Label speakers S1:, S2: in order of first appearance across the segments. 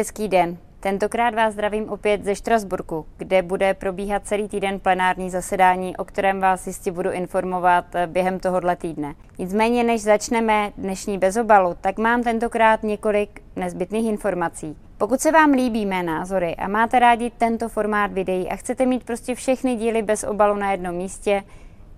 S1: Hezký den. Tentokrát vás zdravím opět ze Štrasburku, kde bude probíhat celý týden plenární zasedání, o kterém vás jistě budu informovat eh, během tohohle týdne. Nicméně, než začneme dnešní bezobalu, tak mám tentokrát několik nezbytných informací. Pokud se vám líbí mé názory a máte rádi tento formát videí a chcete mít prostě všechny díly bez obalu na jednom místě,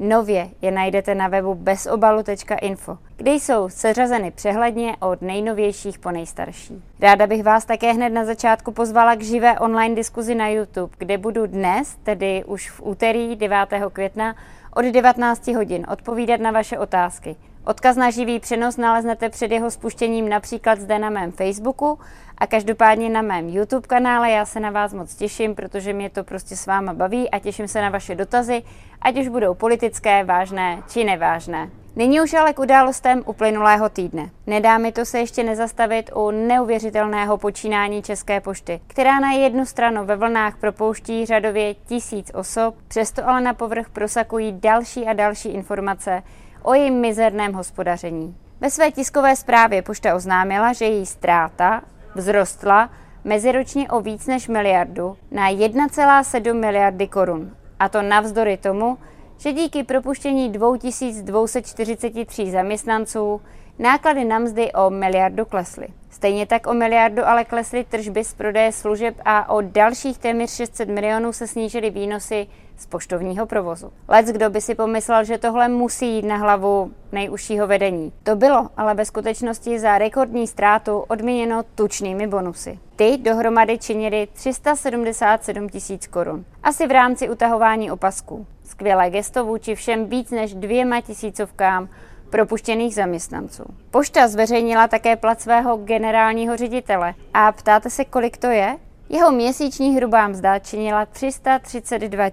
S1: Nově je najdete na webu bezobalu.info, kde jsou seřazeny přehledně od nejnovějších po nejstarší. Ráda bych vás také hned na začátku pozvala k živé online diskuzi na YouTube, kde budu dnes, tedy už v úterý 9. května, od 19 hodin odpovídat na vaše otázky. Odkaz na živý přenos naleznete před jeho spuštěním například zde na mém Facebooku a každopádně na mém YouTube kanále. Já se na vás moc těším, protože mě to prostě s váma baví a těším se na vaše dotazy, ať už budou politické, vážné či nevážné. Nyní už ale k událostem uplynulého týdne. Nedá mi to se ještě nezastavit u neuvěřitelného počínání České pošty, která na jednu stranu ve vlnách propouští řadově tisíc osob, přesto ale na povrch prosakují další a další informace o jejím mizerném hospodaření. Ve své tiskové zprávě pošta oznámila, že její ztráta vzrostla meziročně o víc než miliardu na 1,7 miliardy korun. A to navzdory tomu, že díky propuštění 2243 zaměstnanců náklady na mzdy o miliardu klesly. Stejně tak o miliardu ale klesly tržby z prodeje služeb a o dalších téměř 600 milionů se snížily výnosy z poštovního provozu. Lec, kdo by si pomyslel, že tohle musí jít na hlavu nejužšího vedení. To bylo, ale ve skutečnosti za rekordní ztrátu odměněno tučnými bonusy. Ty dohromady činily 377 tisíc korun. Asi v rámci utahování opasků. Skvělé gesto vůči všem víc než dvěma tisícovkám propuštěných zaměstnanců. Pošta zveřejnila také plat svého generálního ředitele. A ptáte se, kolik to je? Jeho měsíční hrubá mzda činila 332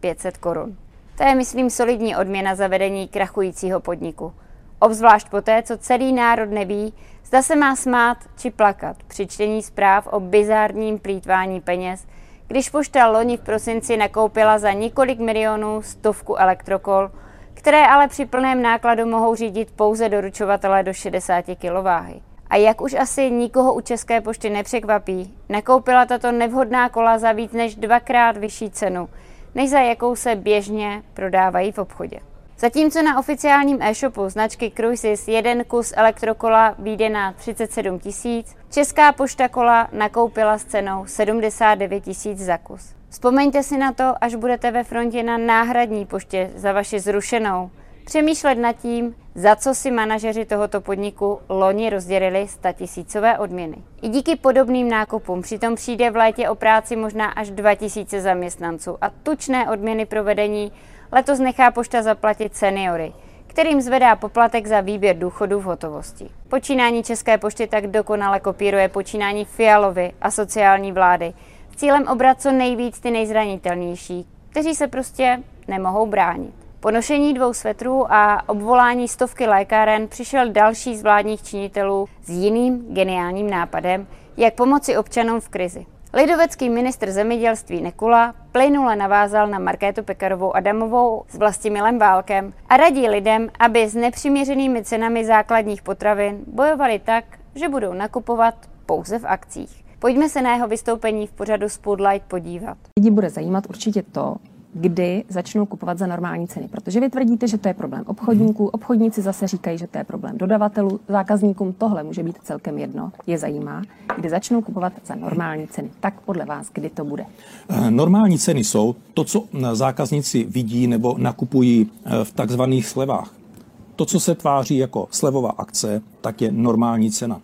S1: 500 korun. To je, myslím, solidní odměna za vedení krachujícího podniku. Obzvlášť poté, co celý národ neví, zda se má smát či plakat při čtení zpráv o bizárním plítvání peněz, když pošta loni v prosinci nakoupila za několik milionů stovku elektrokol, které ale při plném nákladu mohou řídit pouze doručovatele do 60 kg váhy. A jak už asi nikoho u České pošty nepřekvapí, nakoupila tato nevhodná kola za víc než dvakrát vyšší cenu, než za jakou se běžně prodávají v obchodě. Zatímco na oficiálním e-shopu značky Cruises jeden kus elektrokola vyjde na 37 tisíc, Česká pošta kola nakoupila s cenou 79 tisíc za kus. Vzpomeňte si na to, až budete ve frontě na náhradní poště za vaši zrušenou. Přemýšlet nad tím, za co si manažeři tohoto podniku loni rozdělili tisícové odměny. I díky podobným nákupům přitom přijde v létě o práci možná až 2000 zaměstnanců a tučné odměny pro vedení letos nechá pošta zaplatit seniory, kterým zvedá poplatek za výběr důchodu v hotovosti. Počínání České pošty tak dokonale kopíruje počínání Fialovy a sociální vlády cílem obrat co nejvíc ty nejzranitelnější, kteří se prostě nemohou bránit. Po nošení dvou svetrů a obvolání stovky lékáren přišel další z vládních činitelů s jiným geniálním nápadem, jak pomoci občanům v krizi. Lidovecký ministr zemědělství Nekula plynule navázal na Markétu Pekarovou Adamovou s Vlastimilem Válkem a radí lidem, aby s nepřiměřenými cenami základních potravin bojovali tak, že budou nakupovat pouze v akcích. Pojďme se na jeho vystoupení v pořadu Spotlight podívat.
S2: Lidi bude zajímat určitě to, kdy začnou kupovat za normální ceny. Protože vy tvrdíte, že to je problém obchodníků, obchodníci zase říkají, že to je problém dodavatelů, zákazníkům tohle může být celkem jedno, je zajímá, kdy začnou kupovat za normální ceny. Tak podle vás, kdy to bude?
S3: Eh, normální ceny jsou to, co zákazníci vidí nebo nakupují eh, v takzvaných slevách. To, co se tváří jako slevová akce, tak je normální cena.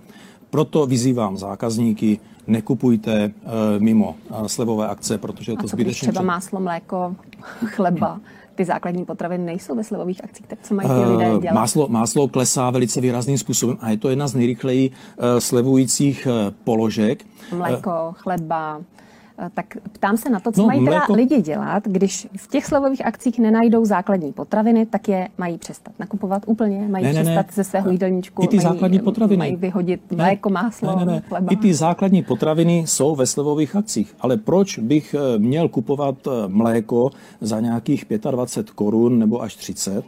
S3: Proto vyzývám zákazníky, nekupujte uh, mimo uh, slevové akce, protože je to zbytečně...
S2: třeba máslo, mléko, chleba, ty základní potraviny nejsou ve slevových akcích, tak co mají ty lidé eh, dělat?
S3: Máslo, máslo klesá velice výrazným způsobem a je to jedna z nejrychleji slevujících položek.
S2: Mléko, chleba, Eh, tak ptám se na to, co no, mají teda mléko... lidi dělat, když v těch slevových akcích nenajdou základní potraviny, tak je mají přestat nakupovat úplně, mají ne, ne, přestat ne. ze svého jídelníčku,
S3: I ty mají, základní potraviny.
S2: mají vyhodit mléko, máslo, ne, ne, ne. chleba.
S3: I ty základní potraviny jsou ve slevových akcích, ale proč bych eh, měl kupovat eh, mléko za nějakých 25 korun nebo až 30,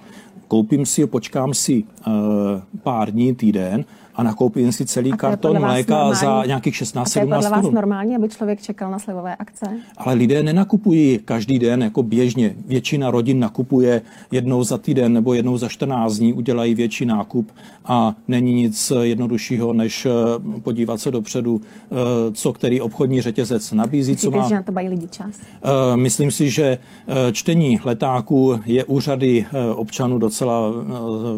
S3: koupím si, počkám si pár dní, týden a nakoupím si celý karton mléka normální, za nějakých 16-17
S2: korun. vás normální, aby člověk čekal na slevové akce?
S3: Ale lidé nenakupují každý den jako běžně. Většina rodin nakupuje jednou za týden nebo jednou za 14 dní, udělají větší nákup a není nic jednoduššího, než eh, podívat se dopředu, eh, co který obchodní řetězec nabízí.
S2: Myslíte,
S3: co má...
S2: že na to mají lidi čas?
S3: Myslím si, že čtení letáků je u řady občanů docela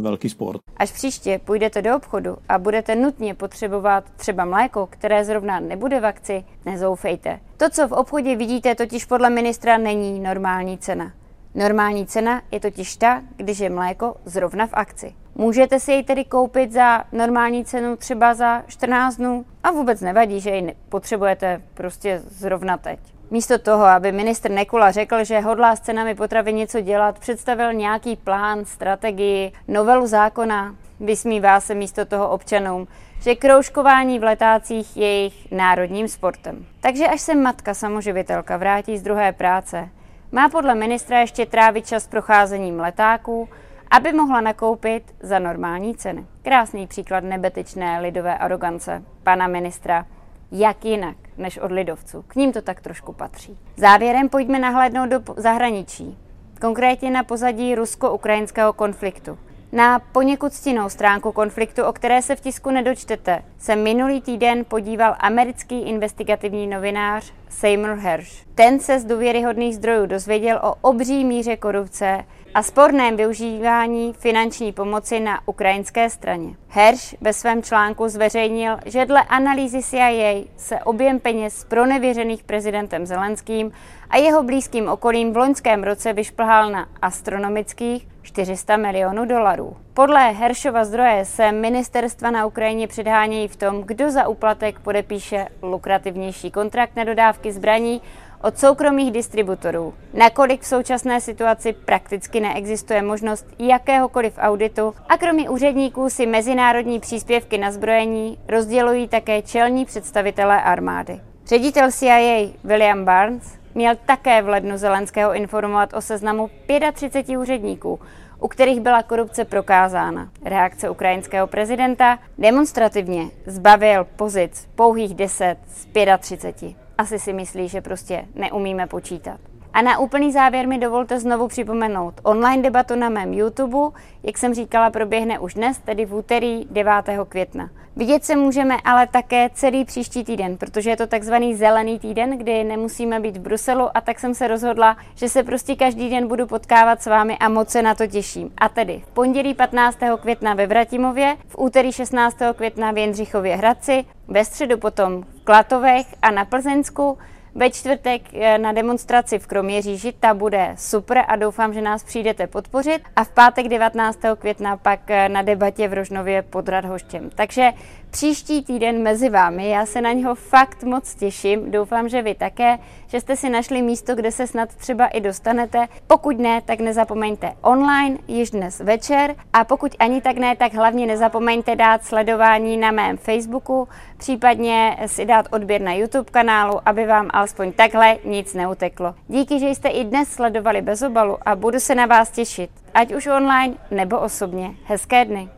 S3: velký sport.
S1: Až příště půjdete do obchodu a budete nutně potřebovat třeba mléko, které zrovna nebude v akci, nezoufejte. To, co v obchodě vidíte, totiž podle ministra není normální cena. Normální cena je totiž ta, když je mléko zrovna v akci. Můžete si jej tedy koupit za normální cenu třeba za 14 dnů a vůbec nevadí, že ji potřebujete prostě zrovna teď. Místo toho, aby ministr Nekula řekl, že hodlá s cenami potravy něco dělat, představil nějaký plán, strategii, novelu zákona, vysmívá se místo toho občanům, že kroužkování v letácích je jejich národním sportem. Takže až se matka samoživitelka vrátí z druhé práce, má podle ministra ještě trávit čas procházením letáků, aby mohla nakoupit za normální ceny. Krásný příklad nebetečné lidové arogance pana ministra. Jak jinak než od lidovců. K ním to tak trošku patří. Závěrem pojďme nahlédnout do zahraničí. Konkrétně na pozadí rusko-ukrajinského konfliktu. Na poněkud stinnou stránku konfliktu, o které se v tisku nedočtete, se minulý týden podíval americký investigativní novinář Seymour Hersh. Ten se z důvěryhodných zdrojů dozvěděl o obří míře korupce a sporném využívání finanční pomoci na ukrajinské straně. Hersh ve svém článku zveřejnil, že dle analýzy CIA se objem peněz pronevěřených prezidentem Zelenským a jeho blízkým okolím v loňském roce vyšplhal na astronomických 400 milionů dolarů. Podle Heršova zdroje se ministerstva na Ukrajině předhánějí v tom, kdo za úplatek podepíše lukrativnější kontrakt na dodávky zbraní od soukromých distributorů. Nakolik v současné situaci prakticky neexistuje možnost jakéhokoliv auditu a kromě úředníků si mezinárodní příspěvky na zbrojení rozdělují také čelní představitelé armády. Ředitel CIA William Barnes měl také v lednu Zelenského informovat o seznamu 35 úředníků, u kterých byla korupce prokázána. Reakce ukrajinského prezidenta demonstrativně zbavil pozic pouhých 10 z 35 asi si myslí, že prostě neumíme počítat. A na úplný závěr mi dovolte znovu připomenout online debatu na mém YouTube, jak jsem říkala, proběhne už dnes, tedy v úterý 9. května. Vidět se můžeme ale také celý příští týden, protože je to takzvaný zelený týden, kdy nemusíme být v Bruselu a tak jsem se rozhodla, že se prostě každý den budu potkávat s vámi a moc se na to těším. A tedy v pondělí 15. května ve Vratimově, v úterý 16. května v Jindřichově Hradci, ve středu potom v Klatovech a na Plzeňsku, ve čtvrtek eh, na demonstraci v Kroměříži, ta bude super a doufám, že nás přijdete podpořit. A v pátek 19. května pak eh, na debatě v Rožnově pod Radhoštěm. Takže příští týden mezi vámi, já se na něho fakt moc těším. Doufám, že vy také, že jste si našli místo, kde se snad třeba i dostanete. Pokud ne, tak nezapomeňte online již dnes večer a pokud ani tak ne, tak hlavně nezapomeňte dát sledování na mém Facebooku, případně si dát odběr na YouTube kanálu, aby vám alespoň takhle nic neuteklo. Díky, že jste i dnes sledovali bez obalu a budu se na vás těšit, ať už online nebo osobně. Hezké dny.